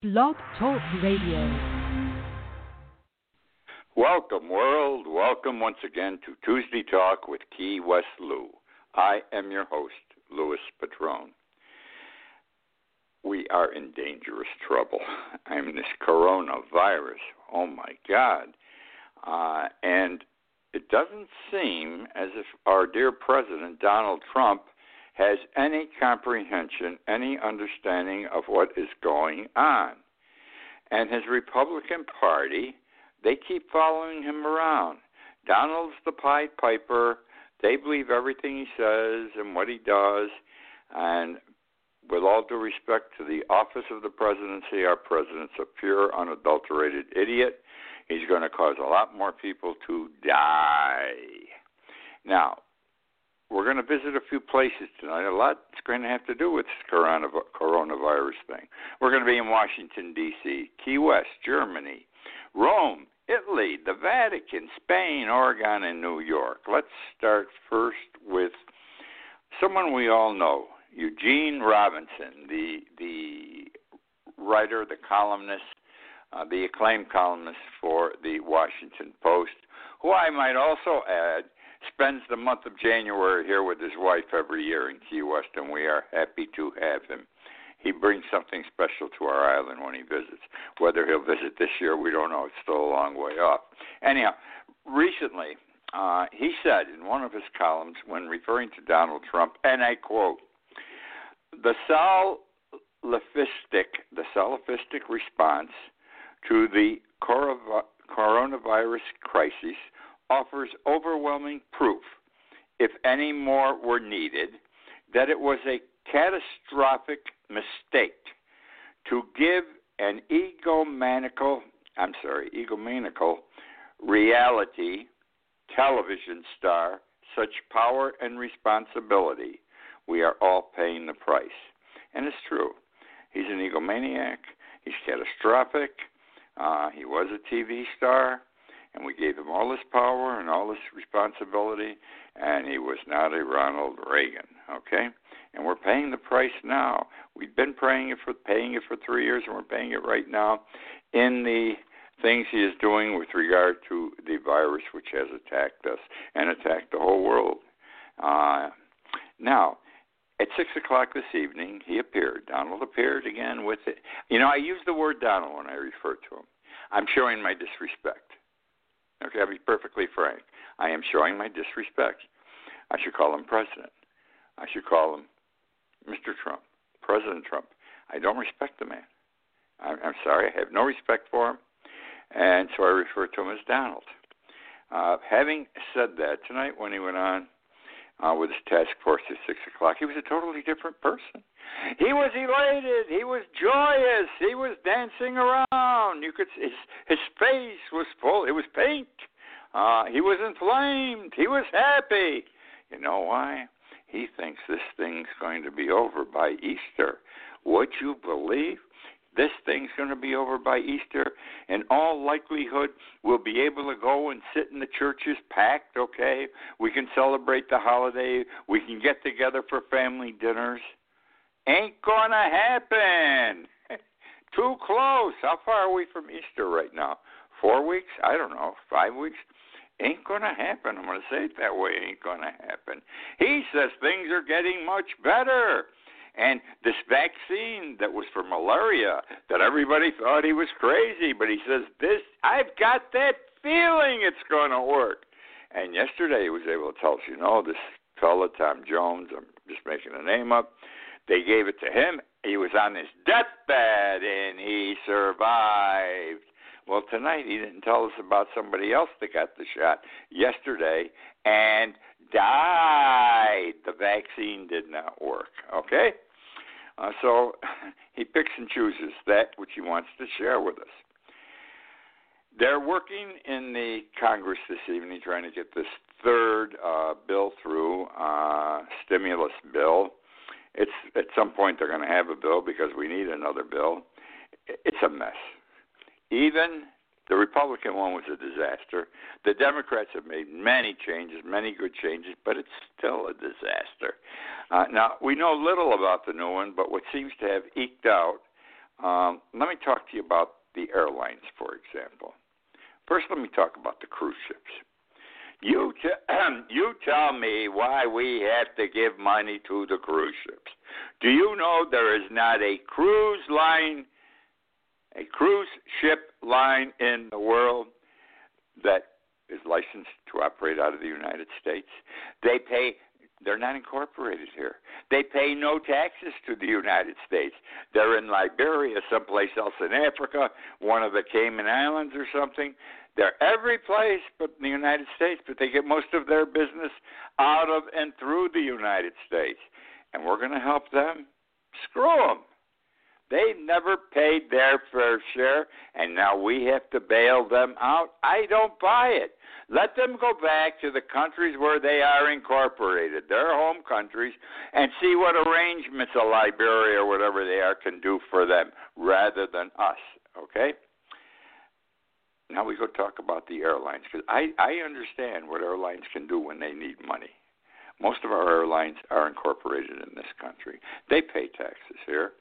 Blog Talk Radio. Welcome, world. Welcome once again to Tuesday Talk with Key West Lou. I am your host, Louis Petrone. We are in dangerous trouble. I mean, this coronavirus. Oh my God. Uh, and it doesn't seem as if our dear President Donald Trump has any comprehension, any understanding of what is going on. And his Republican Party, they keep following him around. Donald's the Pied Piper. They believe everything he says and what he does. And with all due respect to the office of the presidency, our president's a pure, unadulterated idiot. He's going to cause a lot more people to die. Now, we're going to visit a few places tonight. A lot is going to have to do with this coronavirus thing. We're going to be in Washington, D.C., Key West, Germany, Rome, Italy, the Vatican, Spain, Oregon, and New York. Let's start first with someone we all know, Eugene Robinson, the the writer, the columnist, uh, the acclaimed columnist for the Washington Post, who I might also add spends the month of January here with his wife every year in Key West, and we are happy to have him. He brings something special to our island when he visits. Whether he'll visit this year, we don't know. It's still a long way off. Anyhow, recently, uh, he said in one of his columns when referring to Donald Trump, and I quote, the salafistic, the salafistic response to the coronavirus crisis offers overwhelming proof, if any more were needed, that it was a catastrophic mistake to give an egomaniacal, I'm sorry, egomaniacal reality television star such power and responsibility. We are all paying the price. And it's true. He's an egomaniac. He's catastrophic. Uh, he was a TV star and we gave him all this power and all this responsibility, and he was not a Ronald Reagan. Okay, and we're paying the price now. We've been paying it for paying it for three years, and we're paying it right now in the things he is doing with regard to the virus which has attacked us and attacked the whole world. Uh, now, at six o'clock this evening, he appeared. Donald appeared again with it. You know, I use the word Donald when I refer to him. I'm showing my disrespect. Okay, I'll be perfectly frank. I am showing my disrespect. I should call him President. I should call him Mr. Trump, President Trump. I don't respect the man. I'm, I'm sorry, I have no respect for him, and so I refer to him as Donald. Uh, having said that, tonight when he went on uh, with his task force at six o'clock, he was a totally different person. He was elated. He was joyous. He was dancing around. You could his his face was full. It was pink. Uh, he was inflamed. He was happy. You know why? He thinks this thing's going to be over by Easter. Would you believe? This thing's going to be over by Easter. In all likelihood, we'll be able to go and sit in the churches packed, okay? We can celebrate the holiday. We can get together for family dinners. Ain't gonna happen. Too close. How far are we from Easter right now? Four weeks? I don't know. Five weeks? Ain't gonna happen. I'm gonna say it that way. Ain't gonna happen. He says things are getting much better. And this vaccine that was for malaria, that everybody thought he was crazy, but he says this. I've got that feeling it's going to work. And yesterday he was able to tell us, you know, this fella Tom Jones. I'm just making a name up they gave it to him. He was on his deathbed and he survived. Well, tonight he didn't tell us about somebody else that got the shot yesterday and died. The vaccine did not work. Okay? Uh, so he picks and chooses that which he wants to share with us. They're working in the Congress this evening trying to get this third uh, bill through, uh, stimulus bill it's at some point they're going to have a bill because we need another bill. It's a mess. Even the Republican one was a disaster. The Democrats have made many changes, many good changes, but it's still a disaster. Uh, now we know little about the new one, but what seems to have eked out Um, let me talk to you about the airlines, for example. First, let me talk about the cruise ships. You t- you tell me why we have to give money to the cruise ships. Do you know there is not a cruise line, a cruise ship line in the world that is licensed to operate out of the United States? They pay they're not incorporated here. They pay no taxes to the United States. They're in Liberia, someplace else in Africa, one of the Cayman Islands or something. They're every place but the United States, but they get most of their business out of and through the United States. And we're going to help them? Screw them. They never paid their fair share, and now we have to bail them out. I don't buy it. Let them go back to the countries where they are incorporated, their home countries, and see what arrangements a Liberia or whatever they are can do for them rather than us. Okay? Now we go talk about the airlines because I, I understand what airlines can do when they need money. Most of our airlines are incorporated in this country. They pay taxes here.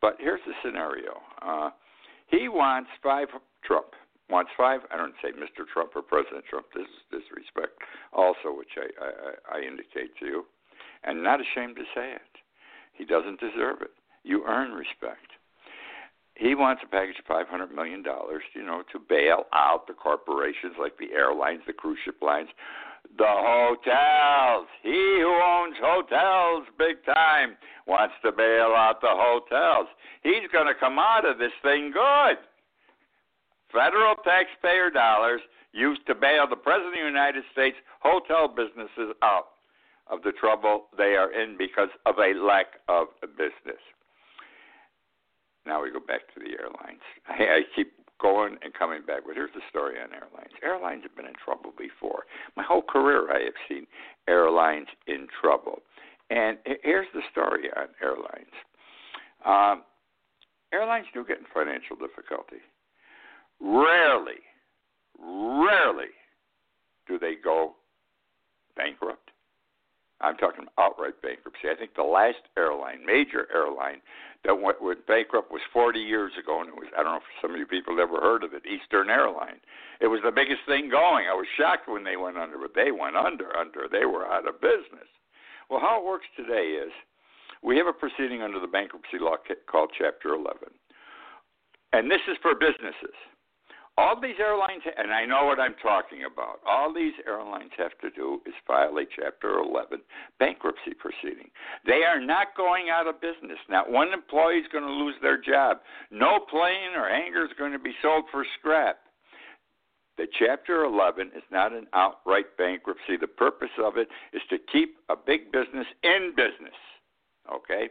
But here's the scenario. Uh, he wants five Trump wants five. I don't say Mr. Trump or President Trump. This is disrespect, also, which I, I, I indicate to you, and not ashamed to say it. He doesn't deserve it. You earn respect. He wants a package of five hundred million dollars, you know, to bail out the corporations like the airlines, the cruise ship lines, the hotels. He who owns hotels big time wants to bail out the hotels. He's going to come out of this thing good federal taxpayer dollars used to bail the President of the United States hotel businesses out of the trouble they are in because of a lack of business. Now we go back to the airlines. I, keep going and coming back, but here's the story on airlines. Airlines have been in trouble before. My whole career, I have seen airlines in trouble. And here's the story on airlines. Um, airlines do get in financial difficulty. Rarely, rarely do they go bankrupt. I'm talking outright bankruptcy. I think the last airline, major airline, that went, went bankrupt was 40 years ago, and it was I don't know if some of you people ever heard of it, Eastern Airline. It was the biggest thing going. I was shocked when they went under, but they went under, under. They were out of business. Well, how it works today is we have a proceeding under the bankruptcy law called Chapter 11, and this is for businesses. All these airlines, and I know what I'm talking about, all these airlines have to do is file a Chapter 11 bankruptcy proceeding. They are not going out of business. Not one employee is going to lose their job. No plane or hangar is going to be sold for scrap. The Chapter 11 is not an outright bankruptcy. The purpose of it is to keep a big business in business. Okay?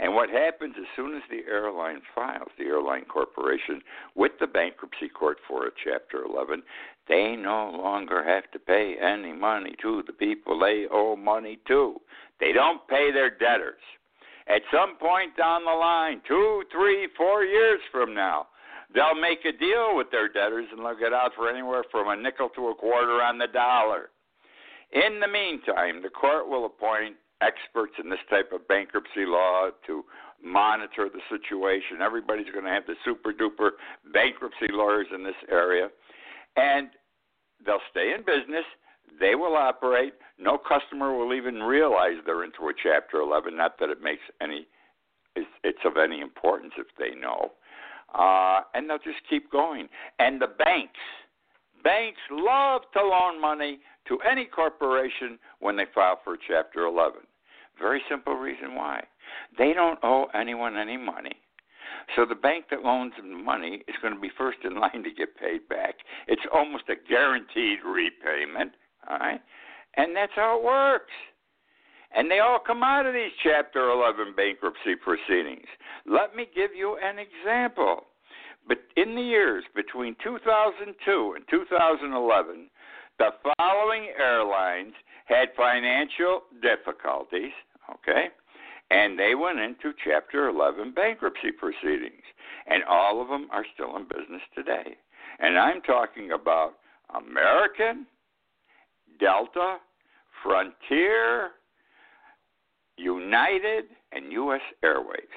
And what happens as soon as the airline files, the airline corporation, with the bankruptcy court for a Chapter 11, they no longer have to pay any money to the people they owe money to. They don't pay their debtors. At some point down the line, two, three, four years from now, they'll make a deal with their debtors and they'll get out for anywhere from a nickel to a quarter on the dollar. In the meantime, the court will appoint experts in this type of bankruptcy law to monitor the situation. Everybody's going to have the super duper bankruptcy lawyers in this area. And they'll stay in business. They will operate. No customer will even realize they're into a Chapter 11. Not that it makes any, it's of any importance if they know. Uh, and they'll just keep going. And the banks, banks love to loan money to any corporation when they file for Chapter 11. Very simple reason why. They don't owe anyone any money. So the bank that loans them money is going to be first in line to get paid back. It's almost a guaranteed repayment, all right? And that's how it works. And they all come out of these Chapter 11 bankruptcy proceedings. Let me give you an example. But in the years between 2002 and 2011, the following airlines had financial difficulties okay? And they went into Chapter 11 bankruptcy proceedings, and all of them are still in business today. And I'm talking about American, Delta, Frontier, United, and U.S. Airways.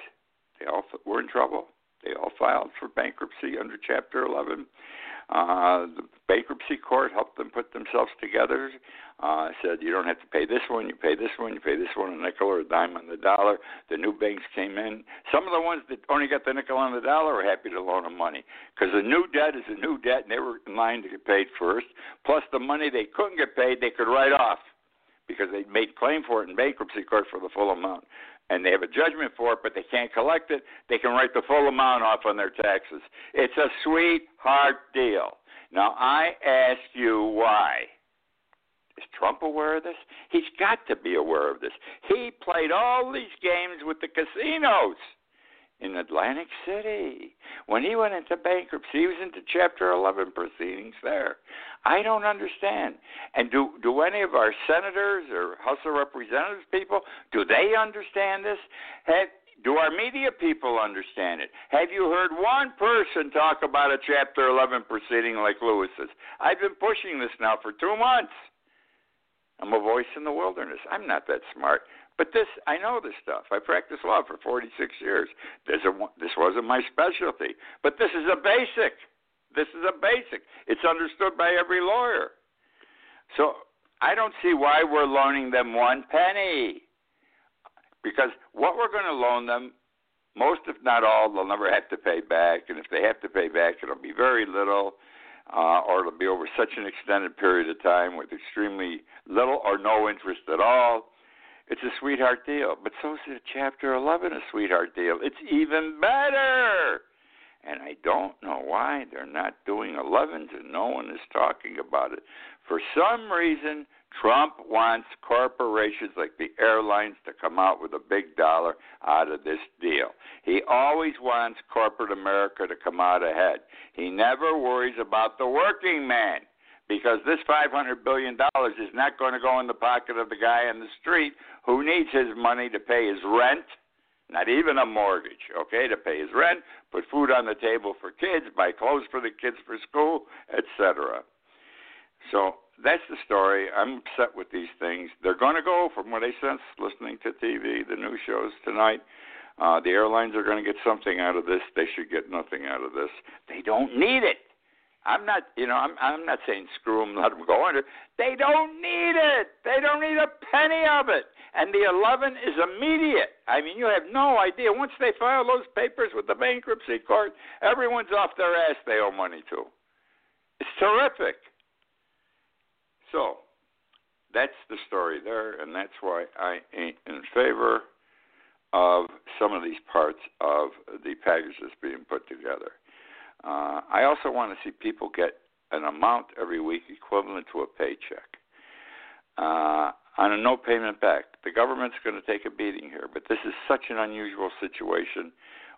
They all were in trouble. They all filed for bankruptcy under Chapter 11. Uh, the bankruptcy court helped them put themselves together. Uh, said you don't have to pay this one, you pay this one, you pay this one a nickel or a dime on the dollar. The new banks came in. Some of the ones that only got the nickel on the dollar were happy to loan them money because the new debt is a new debt, and they were in line to get paid first. Plus, the money they couldn't get paid, they could write off because they made claim for it in bankruptcy court for the full amount and they have a judgment for it, but they can't collect it, they can write the full amount off on their taxes. It's a sweetheart deal. Now, I ask you why. Is Trump aware of this? He's got to be aware of this. He played all these games with the casinos in Atlantic City. When he went into bankruptcy, he was into Chapter 11 proceedings there. I don't understand. And do do any of our senators or House of Representatives people do they understand this? Have, do our media people understand it? Have you heard one person talk about a Chapter 11 proceeding like Louis's? I've been pushing this now for two months. I'm a voice in the wilderness. I'm not that smart. But this, I know this stuff. I practiced law for 46 years. A, this wasn't my specialty, but this is a basic. This is a basic. It's understood by every lawyer. So I don't see why we're loaning them one penny. Because what we're going to loan them, most if not all, they'll never have to pay back. And if they have to pay back, it'll be very little, uh, or it'll be over such an extended period of time with extremely little or no interest at all. It's a sweetheart deal. But so is Chapter 11 a sweetheart deal. It's even better. And I don't know why they're not doing 11s and no one is talking about it. For some reason, Trump wants corporations like the airlines to come out with a big dollar out of this deal. He always wants corporate America to come out ahead. He never worries about the working man because this $500 billion is not going to go in the pocket of the guy on the street who needs his money to pay his rent, not even a mortgage, okay, to pay his rent, put food on the table for kids, buy clothes for the kids for school, etc. So that's the story. I'm upset with these things. They're going to go, from what I sense, listening to TV, the news shows tonight. Uh, the airlines are going to get something out of this. They should get nothing out of this. They don't need it. I'm not, you know, I'm I'm not saying screw them, let them go under. They don't need it. They don't need a penny of it. And the 11 is immediate. I mean, you have no idea. Once they file those papers with the bankruptcy court, everyone's off their ass. They owe money to. It's terrific. So, that's the story there, and that's why I ain't in favor of some of these parts of the packages being put together. Uh, I also want to see people get an amount every week equivalent to a paycheck. Uh, on a no payment back, the government's going to take a beating here, but this is such an unusual situation.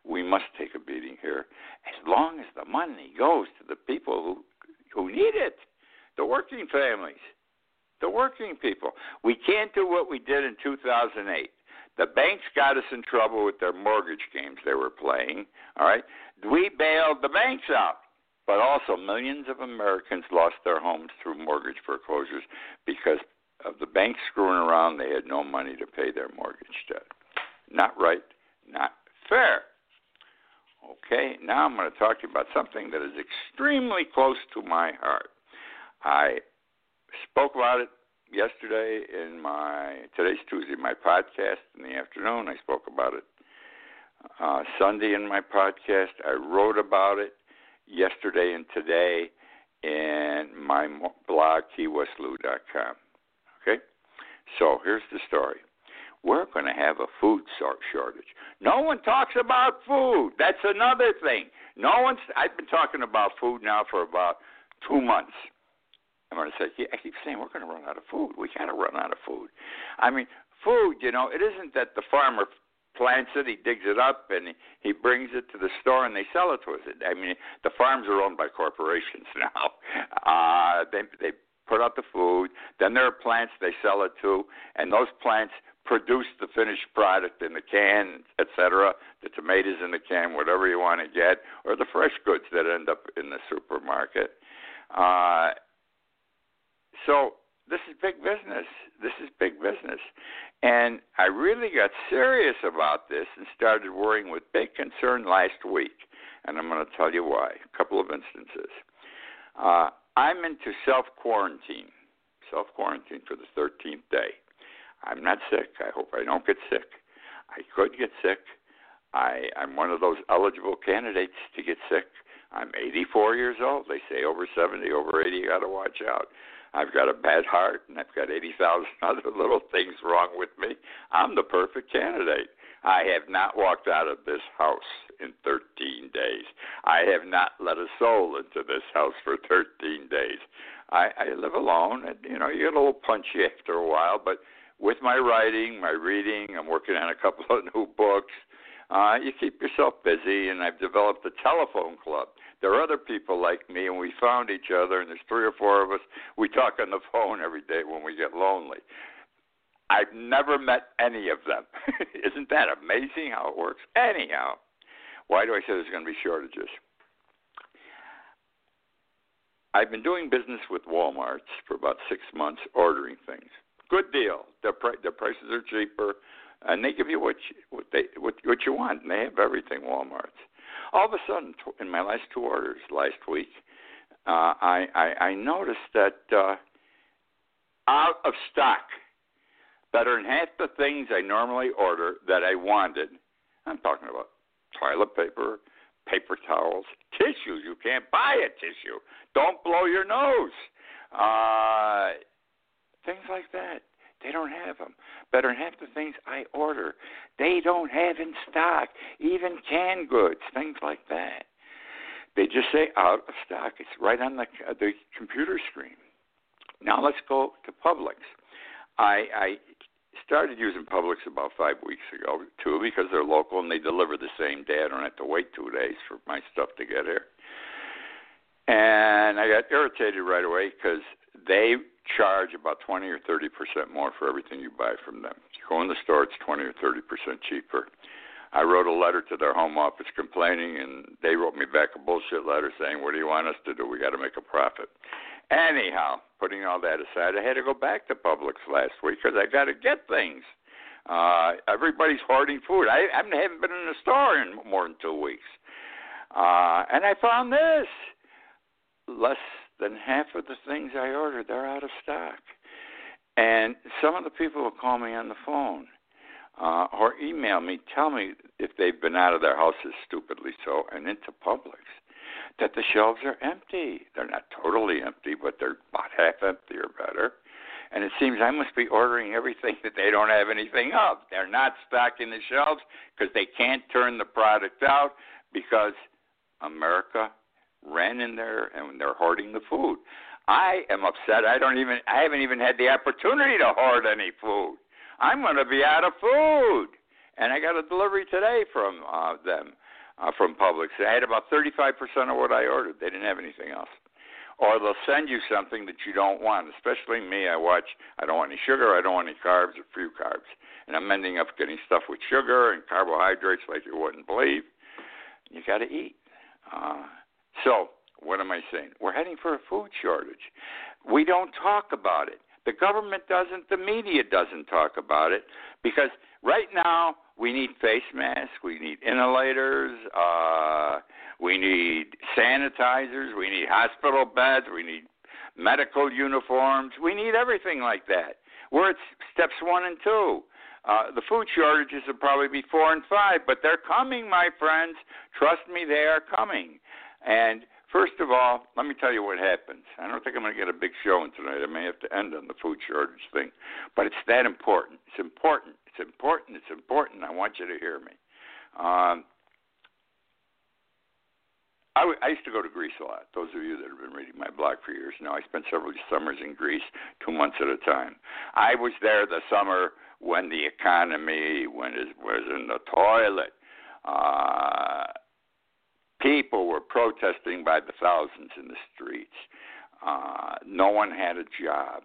We must take a beating here, as long as the money goes to the people who who need it, the working families, the working people. We can't do what we did in 2008. The banks got us in trouble with their mortgage games they were playing. All right, we bailed the banks out, but also millions of Americans lost their homes through mortgage foreclosures because of the banks screwing around. They had no money to pay their mortgage debt. Not right, not fair. Okay, now I'm going to talk to you about something that is extremely close to my heart. I spoke about it yesterday in my today's Tuesday my podcast in the afternoon. I spoke about it uh, Sunday in my podcast. I wrote about it yesterday and today in my blog keywestlou.com. Okay, so here's the story. We're going to have a food shortage. No one talks about food. That's another thing. No one's. I've been talking about food now for about two months. I'm going yeah, I keep saying we're going to run out of food. We got to run out of food. I mean, food, you know, it isn't that the farmer plants it, he digs it up, and he brings it to the store and they sell it to us. I mean, the farms are owned by corporations now. Uh, they they put out the food, then there are plants they sell it to, and those plants produce the finished product in the can, etc. The tomatoes in the can, whatever you want to get, or the fresh goods that end up in the supermarket. Uh, so this is big business. This is big business. And I really got serious about this and started worrying with big concern last week. and I'm going to tell you why. A couple of instances. Uh, I'm into self quarantine, self quarantine for the 13th day. I'm not sick. I hope I don't get sick. I could get sick. I, I'm one of those eligible candidates to get sick. I'm 84 years old. They say over 70, over 80, you got to watch out. I've got a bad heart, and I've got 80,000 other little things wrong with me. I'm the perfect candidate. I have not walked out of this house in 13 days. I have not let a soul into this house for 13 days. I, I live alone, and you know you get a little punchy after a while. But with my writing, my reading, I'm working on a couple of new books. Uh, you keep yourself busy, and I've developed a telephone club. There are other people like me, and we found each other, and there's three or four of us. We talk on the phone every day when we get lonely. I've never met any of them. Isn't that amazing how it works? Anyhow, why do I say there's going to be shortages? I've been doing business with Walmart's for about six months, ordering things. Good deal. Their, pri- their prices are cheaper, and they give you what you, what they what, what you want. And they have everything. Walmart's. All of a sudden, in my last two orders last week, uh, I, I I noticed that uh, out of stock better than half the things I normally order that I wanted. I'm talking about toilet paper, paper towels, tissues. You can't buy a tissue. Don't blow your nose. Uh, things like that. They don't have them. Better than half the things I order, they don't have in stock. Even canned goods, things like that. They just say out of stock. It's right on the uh, the computer screen. Now let's go to Publix. I, I started using Publix about five weeks ago, too, because they're local and they deliver the same day. I don't have to wait two days for my stuff to get here. And I got irritated right away because they charge about 20 or 30 percent more for everything you buy from them. You go in the store, it's 20 or 30 percent cheaper. I wrote a letter to their home office complaining, and they wrote me back a bullshit letter saying, "What do you want us to do? We got to make a profit." Anyhow, putting all that aside, I had to go back to Publix last week because I got to get things. Uh, everybody's hoarding food. I, I haven't been in the store in more than two weeks, uh, and I found this: less than half of the things I ordered they're out of stock. And some of the people will call me on the phone uh, or email me, tell me if they've been out of their houses stupidly so and into Publix that the shelves are empty. They're not totally empty, but they're about half empty or better. And it seems I must be ordering everything that they don't have anything of. They're not stocking the shelves because they can't turn the product out because America ran in there and they're hoarding the food. I am upset. I don't even I haven't even had the opportunity to hoard any food. I'm going to be out of food. And I got a delivery today from uh, them uh, from Publix. I had about 35% of what I ordered. They didn't have anything else. Or they'll send you something that you don't want. Especially me, I watch. I don't want any sugar. I don't want any carbs or few carbs. And I'm ending up getting stuff with sugar and carbohydrates like you wouldn't believe. You got to eat. Uh, so what am I saying? We're heading for a food shortage. We don't talk about it. The government doesn't. The media doesn't talk about it because right now we need face masks, we need inhalators, uh, we need sanitizers, we need hospital beds, we need medical uniforms, we need everything like that. We're at steps one and two. Uh, the food shortages will probably be four and five, but they're coming, my friends. Trust me, they are coming. And first of all, let me tell you what happens. I don't think I'm going to get a big showing tonight. I may have to end on the food shortage thing, but it's that important. It's important. It's important. It's important. I want you to hear me. Um, I, w- I used to go to Greece a lot. Those of you that have been reading my blog for years know I spent several summers in Greece, two months at a time. I was there the summer when the economy when it was in the toilet. Uh, people were protesting by the thousands in the streets. Uh, no one had a job.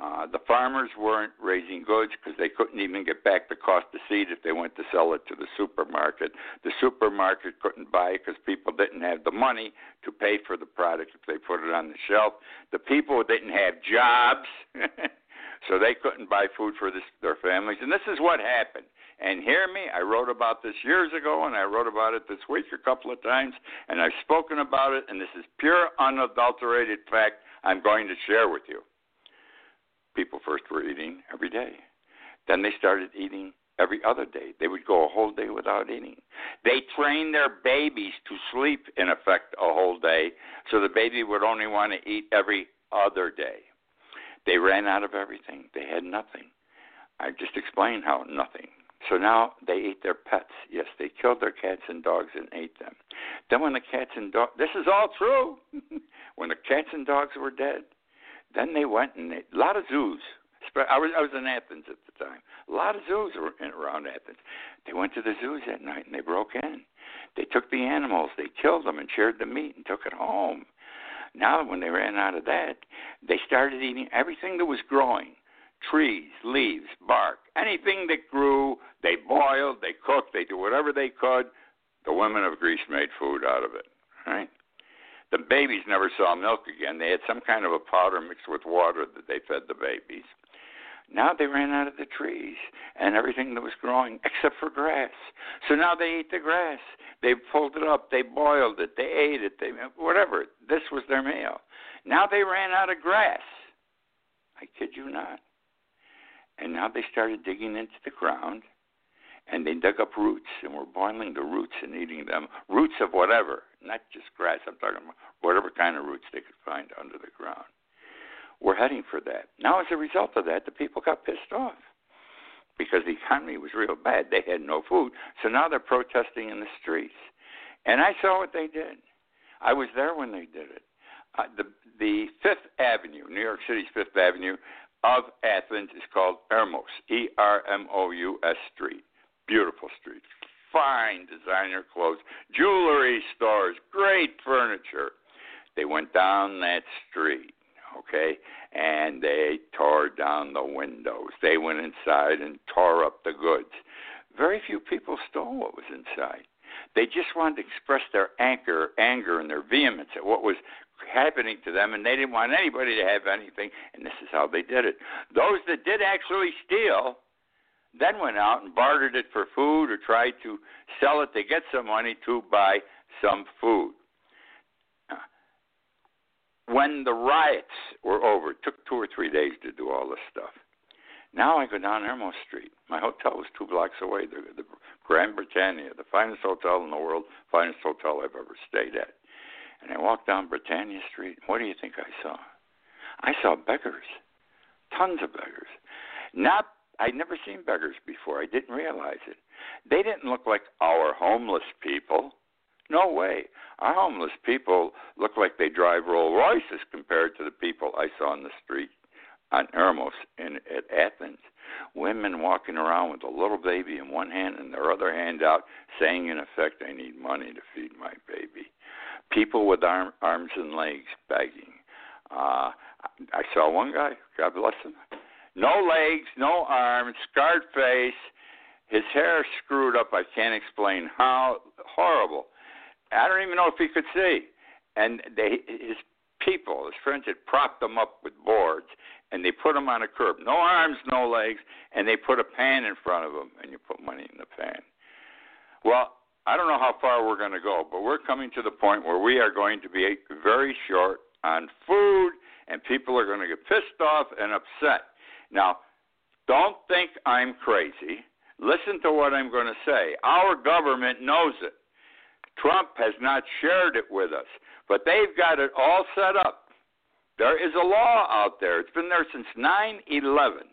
Uh, the farmers weren't raising goods because they couldn't even get back the cost of seed if they went to sell it to the supermarket. The supermarket couldn't buy it because people didn't have the money to pay for the product if they put it on the shelf. The people didn't have jobs, so they couldn't buy food for this, their families. And this is what happened. And hear me. I wrote about this years ago, and I wrote about it this week a couple of times, and I've spoken about it, and this is pure, unadulterated fact I'm going to share with you. People first were eating every day. Then they started eating every other day. They would go a whole day without eating. They trained their babies to sleep, in effect, a whole day, so the baby would only want to eat every other day. They ran out of everything. They had nothing. I just explained how nothing. So now they ate their pets. Yes, they killed their cats and dogs and ate them. Then when the cats and dogs, this is all true. when the cats and dogs were dead, then they went and they, a lot of zoos. I was I was in Athens at the time. A lot of zoos were in, around Athens. They went to the zoos at night and they broke in. They took the animals, they killed them and shared the meat and took it home. Now, when they ran out of that, they started eating everything that was growing trees, leaves, bark, anything that grew, they boiled, they cooked, they did whatever they could. The women of Greece made food out of it, right? The babies never saw milk again. They had some kind of a powder mixed with water that they fed the babies. Now they ran out of the trees and everything that was growing except for grass. So now they ate the grass. They pulled it up, they boiled it, they ate it, they whatever. This was their meal. Now they ran out of grass. I kid you not. And now they started digging into the ground and they dug up roots and were boiling the roots and eating them. Roots of whatever, not just grass. I'm talking about whatever kind of roots they could find under the ground. We're heading for that. Now, as a result of that, the people got pissed off because the economy was real bad. They had no food. So now they're protesting in the streets. And I saw what they did. I was there when they did it. Uh, the the Fifth Avenue, New York City's Fifth Avenue of Athens, is called Ermos, E R M O U S Street. Beautiful street, fine designer clothes, jewelry stores, great furniture. They went down that street okay? And they tore down the windows. They went inside and tore up the goods. Very few people stole what was inside. They just wanted to express their anger, anger and their vehemence at what was happening to them, and they didn't want anybody to have anything. And this is how they did it. Those that did actually steal then went out and bartered it for food or tried to sell it to get some money to buy some food when the riots were over, it took two or three days to do all this stuff. Now I go down Ermos Street. My hotel was two blocks away. The, the Grand Britannia, the finest hotel in the world, finest hotel I've ever stayed at. And I walked down Britannia Street. What do you think I saw? I saw beggars, tons of beggars. Not, I'd never seen beggars before. I didn't realize it. They didn't look like our homeless people. No way. Our homeless people look like they drive Rolls Royces compared to the people I saw on the street on Ermos in at Athens. Women walking around with a little baby in one hand and their other hand out, saying in effect, "I need money to feed my baby." People with arm, arms and legs begging. Uh, I saw one guy. God bless him. No legs, no arms, scarred face, his hair screwed up. I can't explain how horrible. I don't even know if he could see. And they, his people, his friends, had propped him up with boards, and they put him on a curb. No arms, no legs, and they put a pan in front of him, and you put money in the pan. Well, I don't know how far we're going to go, but we're coming to the point where we are going to be very short on food, and people are going to get pissed off and upset. Now, don't think I'm crazy. Listen to what I'm going to say. Our government knows it. Trump has not shared it with us, but they've got it all set up. There is a law out there. It's been there since 9/11.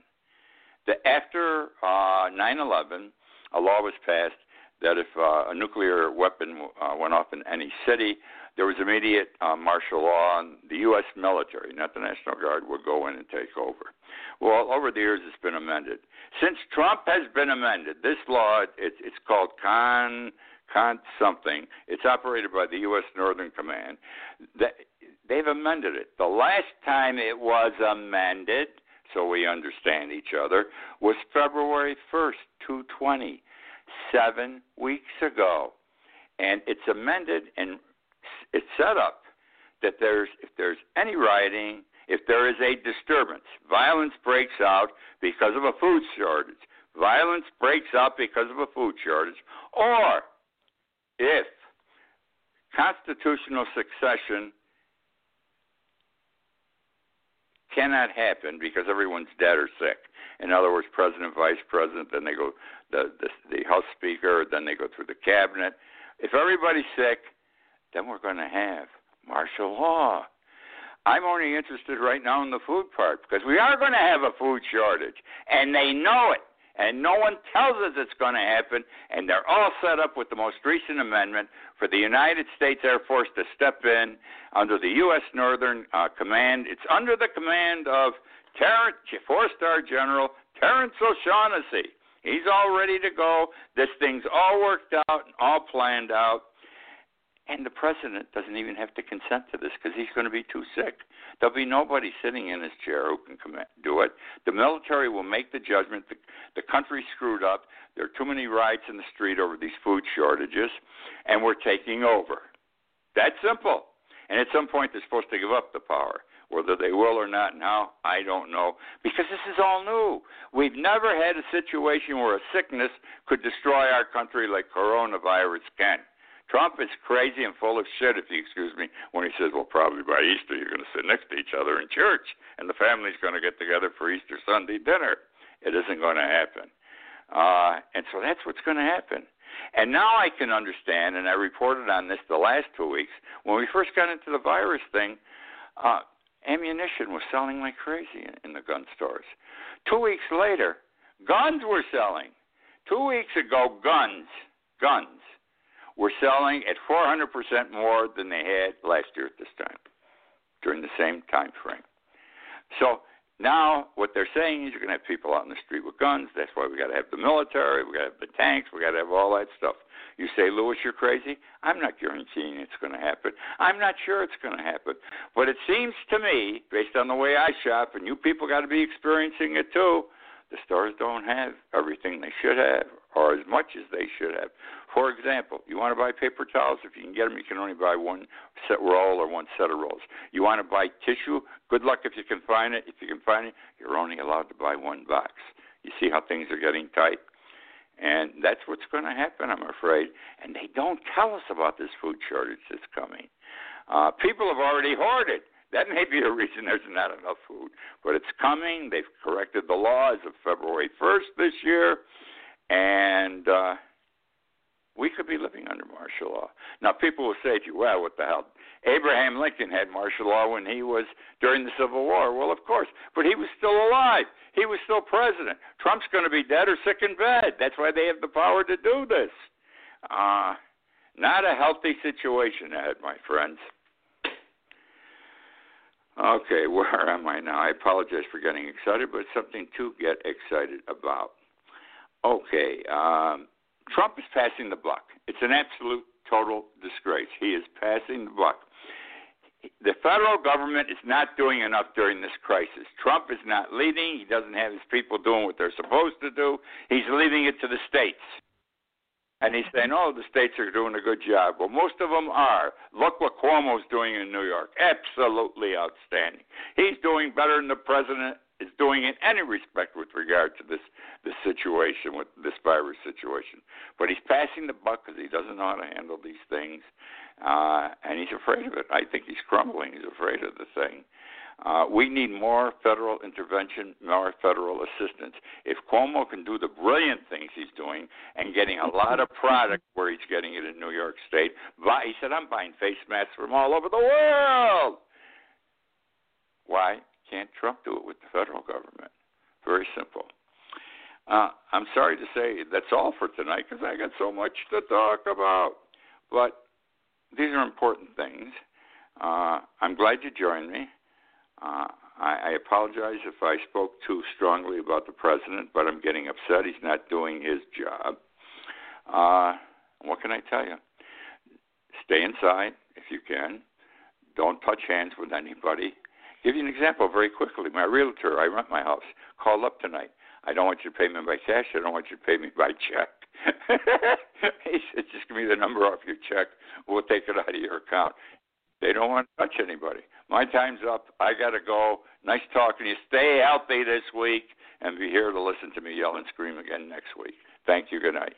That after uh, 9/11, a law was passed that if uh, a nuclear weapon uh, went off in any city, there was immediate uh, martial law, and the U.S. military, not the National Guard, would go in and take over. Well, over the years, it's been amended. Since Trump has been amended, this law it's, it's called Con Con something. It's operated by the U.S. Northern Command. They've amended it. The last time it was amended, so we understand each other, was February 1st, 220, seven weeks ago. And it's amended and it's set up that there's if there's any rioting, if there is a disturbance, violence breaks out because of a food shortage, violence breaks out because of a food shortage, or if constitutional succession cannot happen because everyone's dead or sick. In other words, president, vice president, then they go the, the the House Speaker, then they go through the cabinet. If everybody's sick, then we're going to have martial law. I'm only interested right now in the food part because we are going to have a food shortage, and they know it and no one tells us it's going to happen, and they're all set up with the most recent amendment for the United States Air Force to step in under the U.S. Northern uh, Command. It's under the command of Terrence, four-star General Terrence O'Shaughnessy. He's all ready to go. This thing's all worked out and all planned out. And the president doesn't even have to consent to this because he's going to be too sick. There'll be nobody sitting in his chair who can do it. The military will make the judgment. The, the country's screwed up. There are too many riots in the street over these food shortages, and we're taking over. That simple. And at some point, they're supposed to give up the power. Whether they will or not now, I don't know. Because this is all new. We've never had a situation where a sickness could destroy our country like coronavirus can. Trump is crazy and full of shit, if you excuse me, when he says, well, probably by Easter you're going to sit next to each other in church and the family's going to get together for Easter Sunday dinner. It isn't going to happen. Uh, and so that's what's going to happen. And now I can understand, and I reported on this the last two weeks, when we first got into the virus thing, uh, ammunition was selling like crazy in, in the gun stores. Two weeks later, guns were selling. Two weeks ago, guns, guns were selling at 400% more than they had last year at this time during the same time frame. So now what they're saying is you're going to have people out in the street with guns. That's why we got to have the military, we got to have the tanks, we got to have all that stuff. You say, Louis, you're crazy. I'm not guaranteeing it's going to happen. I'm not sure it's going to happen. But it seems to me, based on the way I shop, and you people got to be experiencing it too, the stores don't have everything they should have or as much as they should have. For example, you want to buy paper towels, if you can get them, you can only buy one set roll or one set of rolls. You want to buy tissue, good luck if you can find it. If you can find it, you're only allowed to buy one box. You see how things are getting tight? And that's what's going to happen, I'm afraid. And they don't tell us about this food shortage that's coming. Uh, people have already hoarded. That may be the reason there's not enough food, but it's coming. They've corrected the law as of February 1st this year, and uh, we could be living under martial law. Now, people will say to you, well, what the hell? Abraham Lincoln had martial law when he was during the Civil War. Well, of course, but he was still alive. He was still president. Trump's going to be dead or sick in bed. That's why they have the power to do this. Uh, not a healthy situation ahead, my friends. Okay, where am I now? I apologize for getting excited, but it's something to get excited about. Okay, um, Trump is passing the buck. It's an absolute total disgrace. He is passing the buck. The federal government is not doing enough during this crisis. Trump is not leading. He doesn't have his people doing what they're supposed to do. He's leaving it to the states. And he's saying, oh, the states are doing a good job. Well, most of them are. Look what Cuomo's doing in New York. Absolutely outstanding. He's doing better than the president is doing in any respect with regard to this this situation with this virus situation. But he's passing the buck because he doesn't know how to handle these things, uh, and he's afraid of it. I think he's crumbling. He's afraid of the thing. Uh, we need more federal intervention, more federal assistance. If Cuomo can do the brilliant things he's doing and getting a lot of product where he's getting it in New York State, he said, I'm buying face masks from all over the world. Why? Can't Trump do it with the federal government? Very simple. Uh, I'm sorry to say that's all for tonight because I got so much to talk about. But these are important things. Uh, I'm glad you joined me. Uh, I, I apologize if I spoke too strongly about the president, but I'm getting upset. He's not doing his job. Uh, what can I tell you? Stay inside if you can. Don't touch hands with anybody. Give you an example very quickly. My realtor, I rent my house, called up tonight. I don't want you to pay me by cash. I don't want you to pay me by check. he said, just give me the number off your check. We'll take it out of your account. They don't want to touch anybody. My time's up. I got to go. Nice talking to you. Stay healthy this week and be here to listen to me yell and scream again next week. Thank you. Good night.